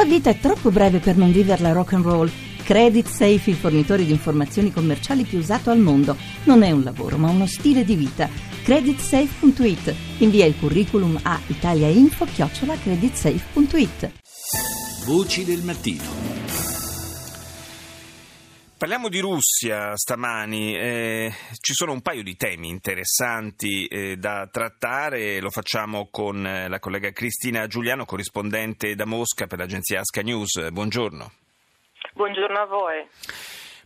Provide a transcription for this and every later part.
La vita è troppo breve per non viverla rock and roll. Credit Safe, il fornitore di informazioni commerciali più usato al mondo. Non è un lavoro, ma uno stile di vita. Creditsafe.it. Invia il curriculum a italiainfo-creditsafe.it. Voci del mattino. Parliamo di Russia stamani, eh, ci sono un paio di temi interessanti eh, da trattare, lo facciamo con eh, la collega Cristina Giuliano, corrispondente da Mosca per l'agenzia Asca News. Buongiorno. Buongiorno a voi.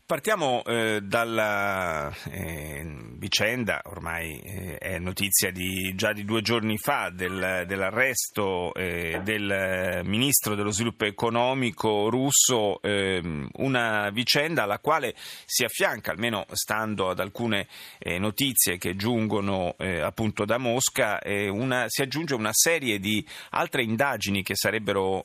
Partiamo eh, dalla eh, vicenda, ormai eh, è notizia di, già di due giorni fa, del, dell'arresto eh, del ministro dello sviluppo economico russo, ehm, una vicenda alla quale si affianca, almeno stando ad alcune eh, notizie che giungono eh, appunto da Mosca, una, si aggiunge una serie di altre indagini che sarebbero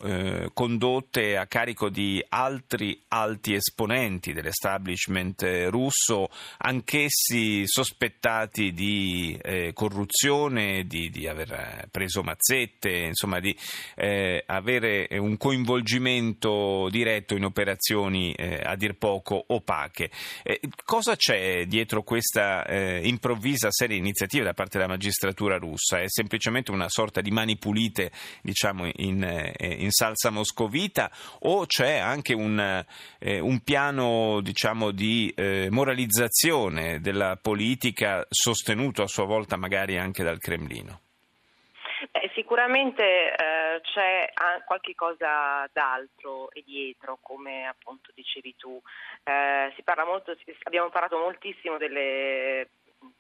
condotte a carico di altri alti esponenti delle state establishment eh, russo, anch'essi sospettati di eh, corruzione, di, di, aver eh, preso mazzette, insomma di eh, avere un coinvolgimento diretto in operazioni eh, a dir poco opache. Eh, cosa c'è dietro questa improvvisa serie di iniziative da parte della magistratura russa? È semplicemente una sorta di mani pulite, diciamo, in, in salsa moscovita o c'è anche un, un piano, diciamo, diciamo, di eh, moralizzazione della politica sostenuto a sua volta magari anche dal Cremlino? Eh, sicuramente eh, c'è qualche cosa d'altro e dietro, come appunto dicevi tu. Eh, parla molto, abbiamo parlato moltissimo delle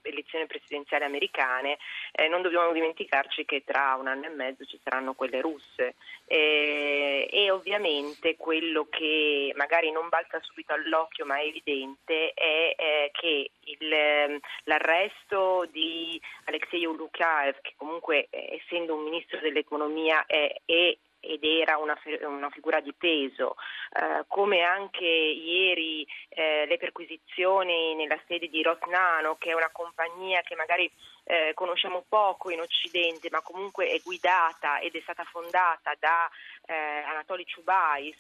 elezioni presidenziali americane, eh, non dobbiamo dimenticarci che tra un anno e mezzo ci saranno quelle russe. Eh, e ovviamente quello che magari non balza subito all'occhio ma è evidente è eh, che il, ehm, l'arresto di Alexei Lukaev, che comunque eh, essendo un ministro dell'economia è, è ed era una, una, figura di peso, eh, come anche ieri eh, le perquisizioni nella sede di Rosnano, che è una compagnia che magari eh, conosciamo poco in Occidente, ma comunque è guidata ed è stata fondata da eh, Anatoly Chubais,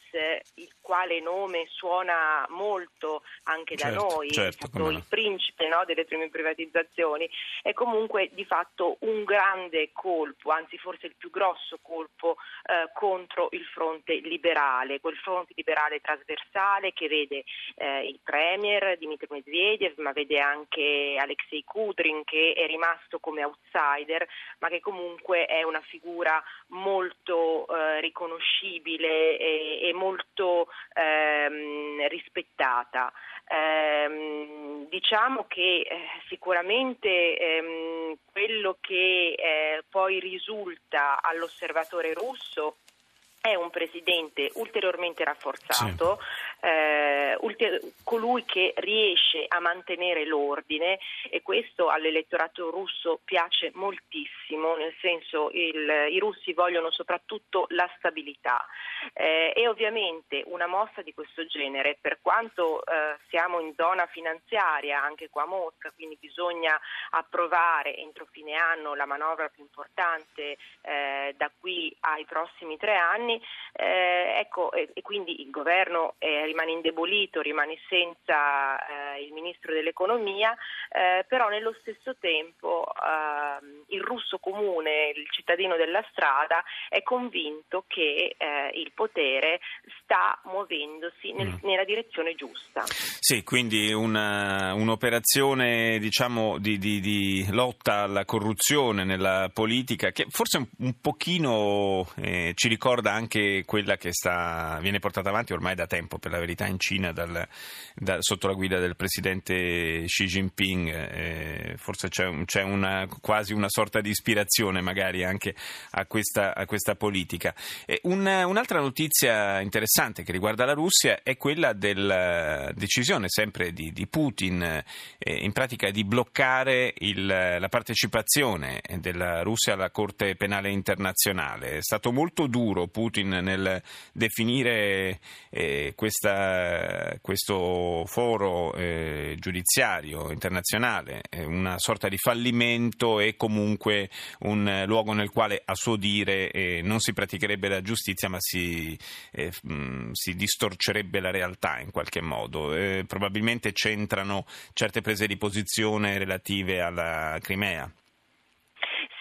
il quale nome suona molto anche certo, da noi, certo, stato il principe no, delle prime privatizzazioni, è comunque di fatto un grande colpo, anzi forse il più grosso colpo eh, contro il fronte liberale, quel fronte liberale trasversale che vede eh, il premier Dmitry Medvedev, ma vede anche Alexei Kudrin che è rimasto come outsider, ma che comunque è una figura molto eh, riconoscibile e, e molto ehm, rispettata. Eh, diciamo che eh, sicuramente ehm, quello che eh, poi risulta all'osservatore russo è un presidente ulteriormente rafforzato, sì. Eh, ulter- colui che riesce a mantenere l'ordine e questo all'elettorato russo piace moltissimo, nel senso il, i russi vogliono soprattutto la stabilità. Eh, e ovviamente una mossa di questo genere, per quanto eh, siamo in zona finanziaria anche qua a Mosca, quindi bisogna approvare entro fine anno la manovra più importante eh, da qui ai prossimi tre anni, eh, ecco, e, e, quindi il governo eh, rimane indebolito, rimane senza eh, il ministro dell'economia, eh, però nello stesso tempo ehm, il russo comune, il cittadino della strada, è convinto che eh, il potere sta muovendosi nel, mm. nella direzione giusta. Sì, quindi una, un'operazione diciamo, di, di, di, lotta alla corruzione nella politica che forse un, un pochino eh, ci ricorda anche quella che sta, viene portata avanti ormai da tempo, per la verità, in Cina dal, da, sotto la guida del presidente Xi Jinping. Eh, forse c'è, c'è una, quasi una sorta di ispirazione magari anche a questa, a questa politica. Eh, un, un'altra notizia interessante che riguarda la Russia è quella della decisione sempre di, di Putin eh, in pratica di bloccare il, la partecipazione della Russia alla Corte Penale Internazionale. È stato molto duro Putin nel definire eh, questa, questo foro eh, giudiziario internazionale eh, una sorta di fallimento e comunque un luogo nel quale a suo dire eh, non si praticherebbe la giustizia ma si, eh, mh, mm, si distorcerebbe la realtà in qualche modo. Eh, probabilmente c'entrano certe prese di posizione relative alla Crimea.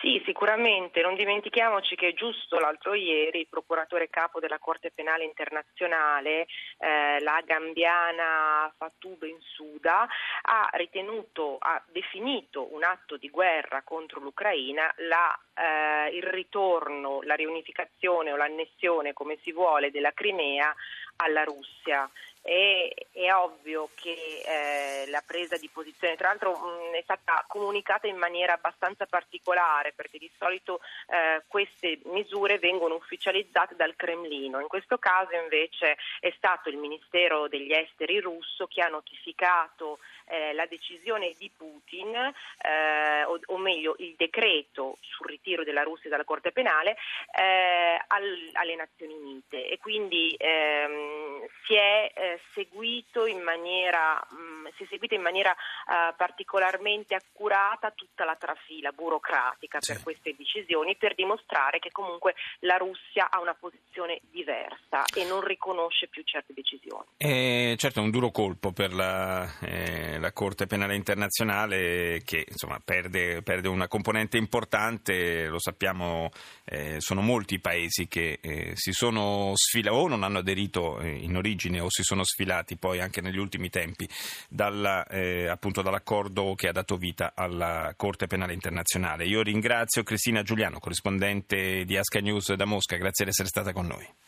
Sì, sicuramente. Non dimentichiamoci che giusto l'altro ieri il procuratore capo della Corte Penale Internazionale, eh, la gambiana Fatou Bensouda, ha ritenuto, ha definito un atto di guerra contro l'Ucraina la, eh, il ritorno, la riunificazione o l'annessione, come si vuole, della Crimea alla Russia. E, è ovvio che eh, la presa di posizione, tra l'altro mh, è stata comunicata in maniera abbastanza particolare perché di solito eh, queste misure vengono ufficializzate dal Cremlino, in questo caso invece è stato il Ministero degli Esteri russo che ha notificato eh, la decisione di Putin, eh, o, o, meglio il decreto sul ritiro della Russia dalla Corte Penale eh, al, alle Nazioni Unite e quindi ehm, si è eh, seguito in maniera, mh, mm, si è seguita in maniera uh, particolarmente accurata tutta la trafila burocratica sì. per queste decisioni per dimostrare che comunque la Russia ha una posizione diversa e non riconosce più certe decisioni. Eh, certo è un duro colpo per la, eh, la Corte Penale Internazionale che insomma, perde, perde, una componente importante, lo sappiamo, eh, sono molti i paesi che eh, si sono sfilati o non hanno aderito eh, in origine o si sono sfilati poi anche negli ultimi tempi dalla, eh, appunto dall'accordo che ha dato vita alla Corte Penale Internazionale. Io ringrazio Cristina Giuliano, corrispondente di Asca News da Mosca, grazie di essere stata con noi.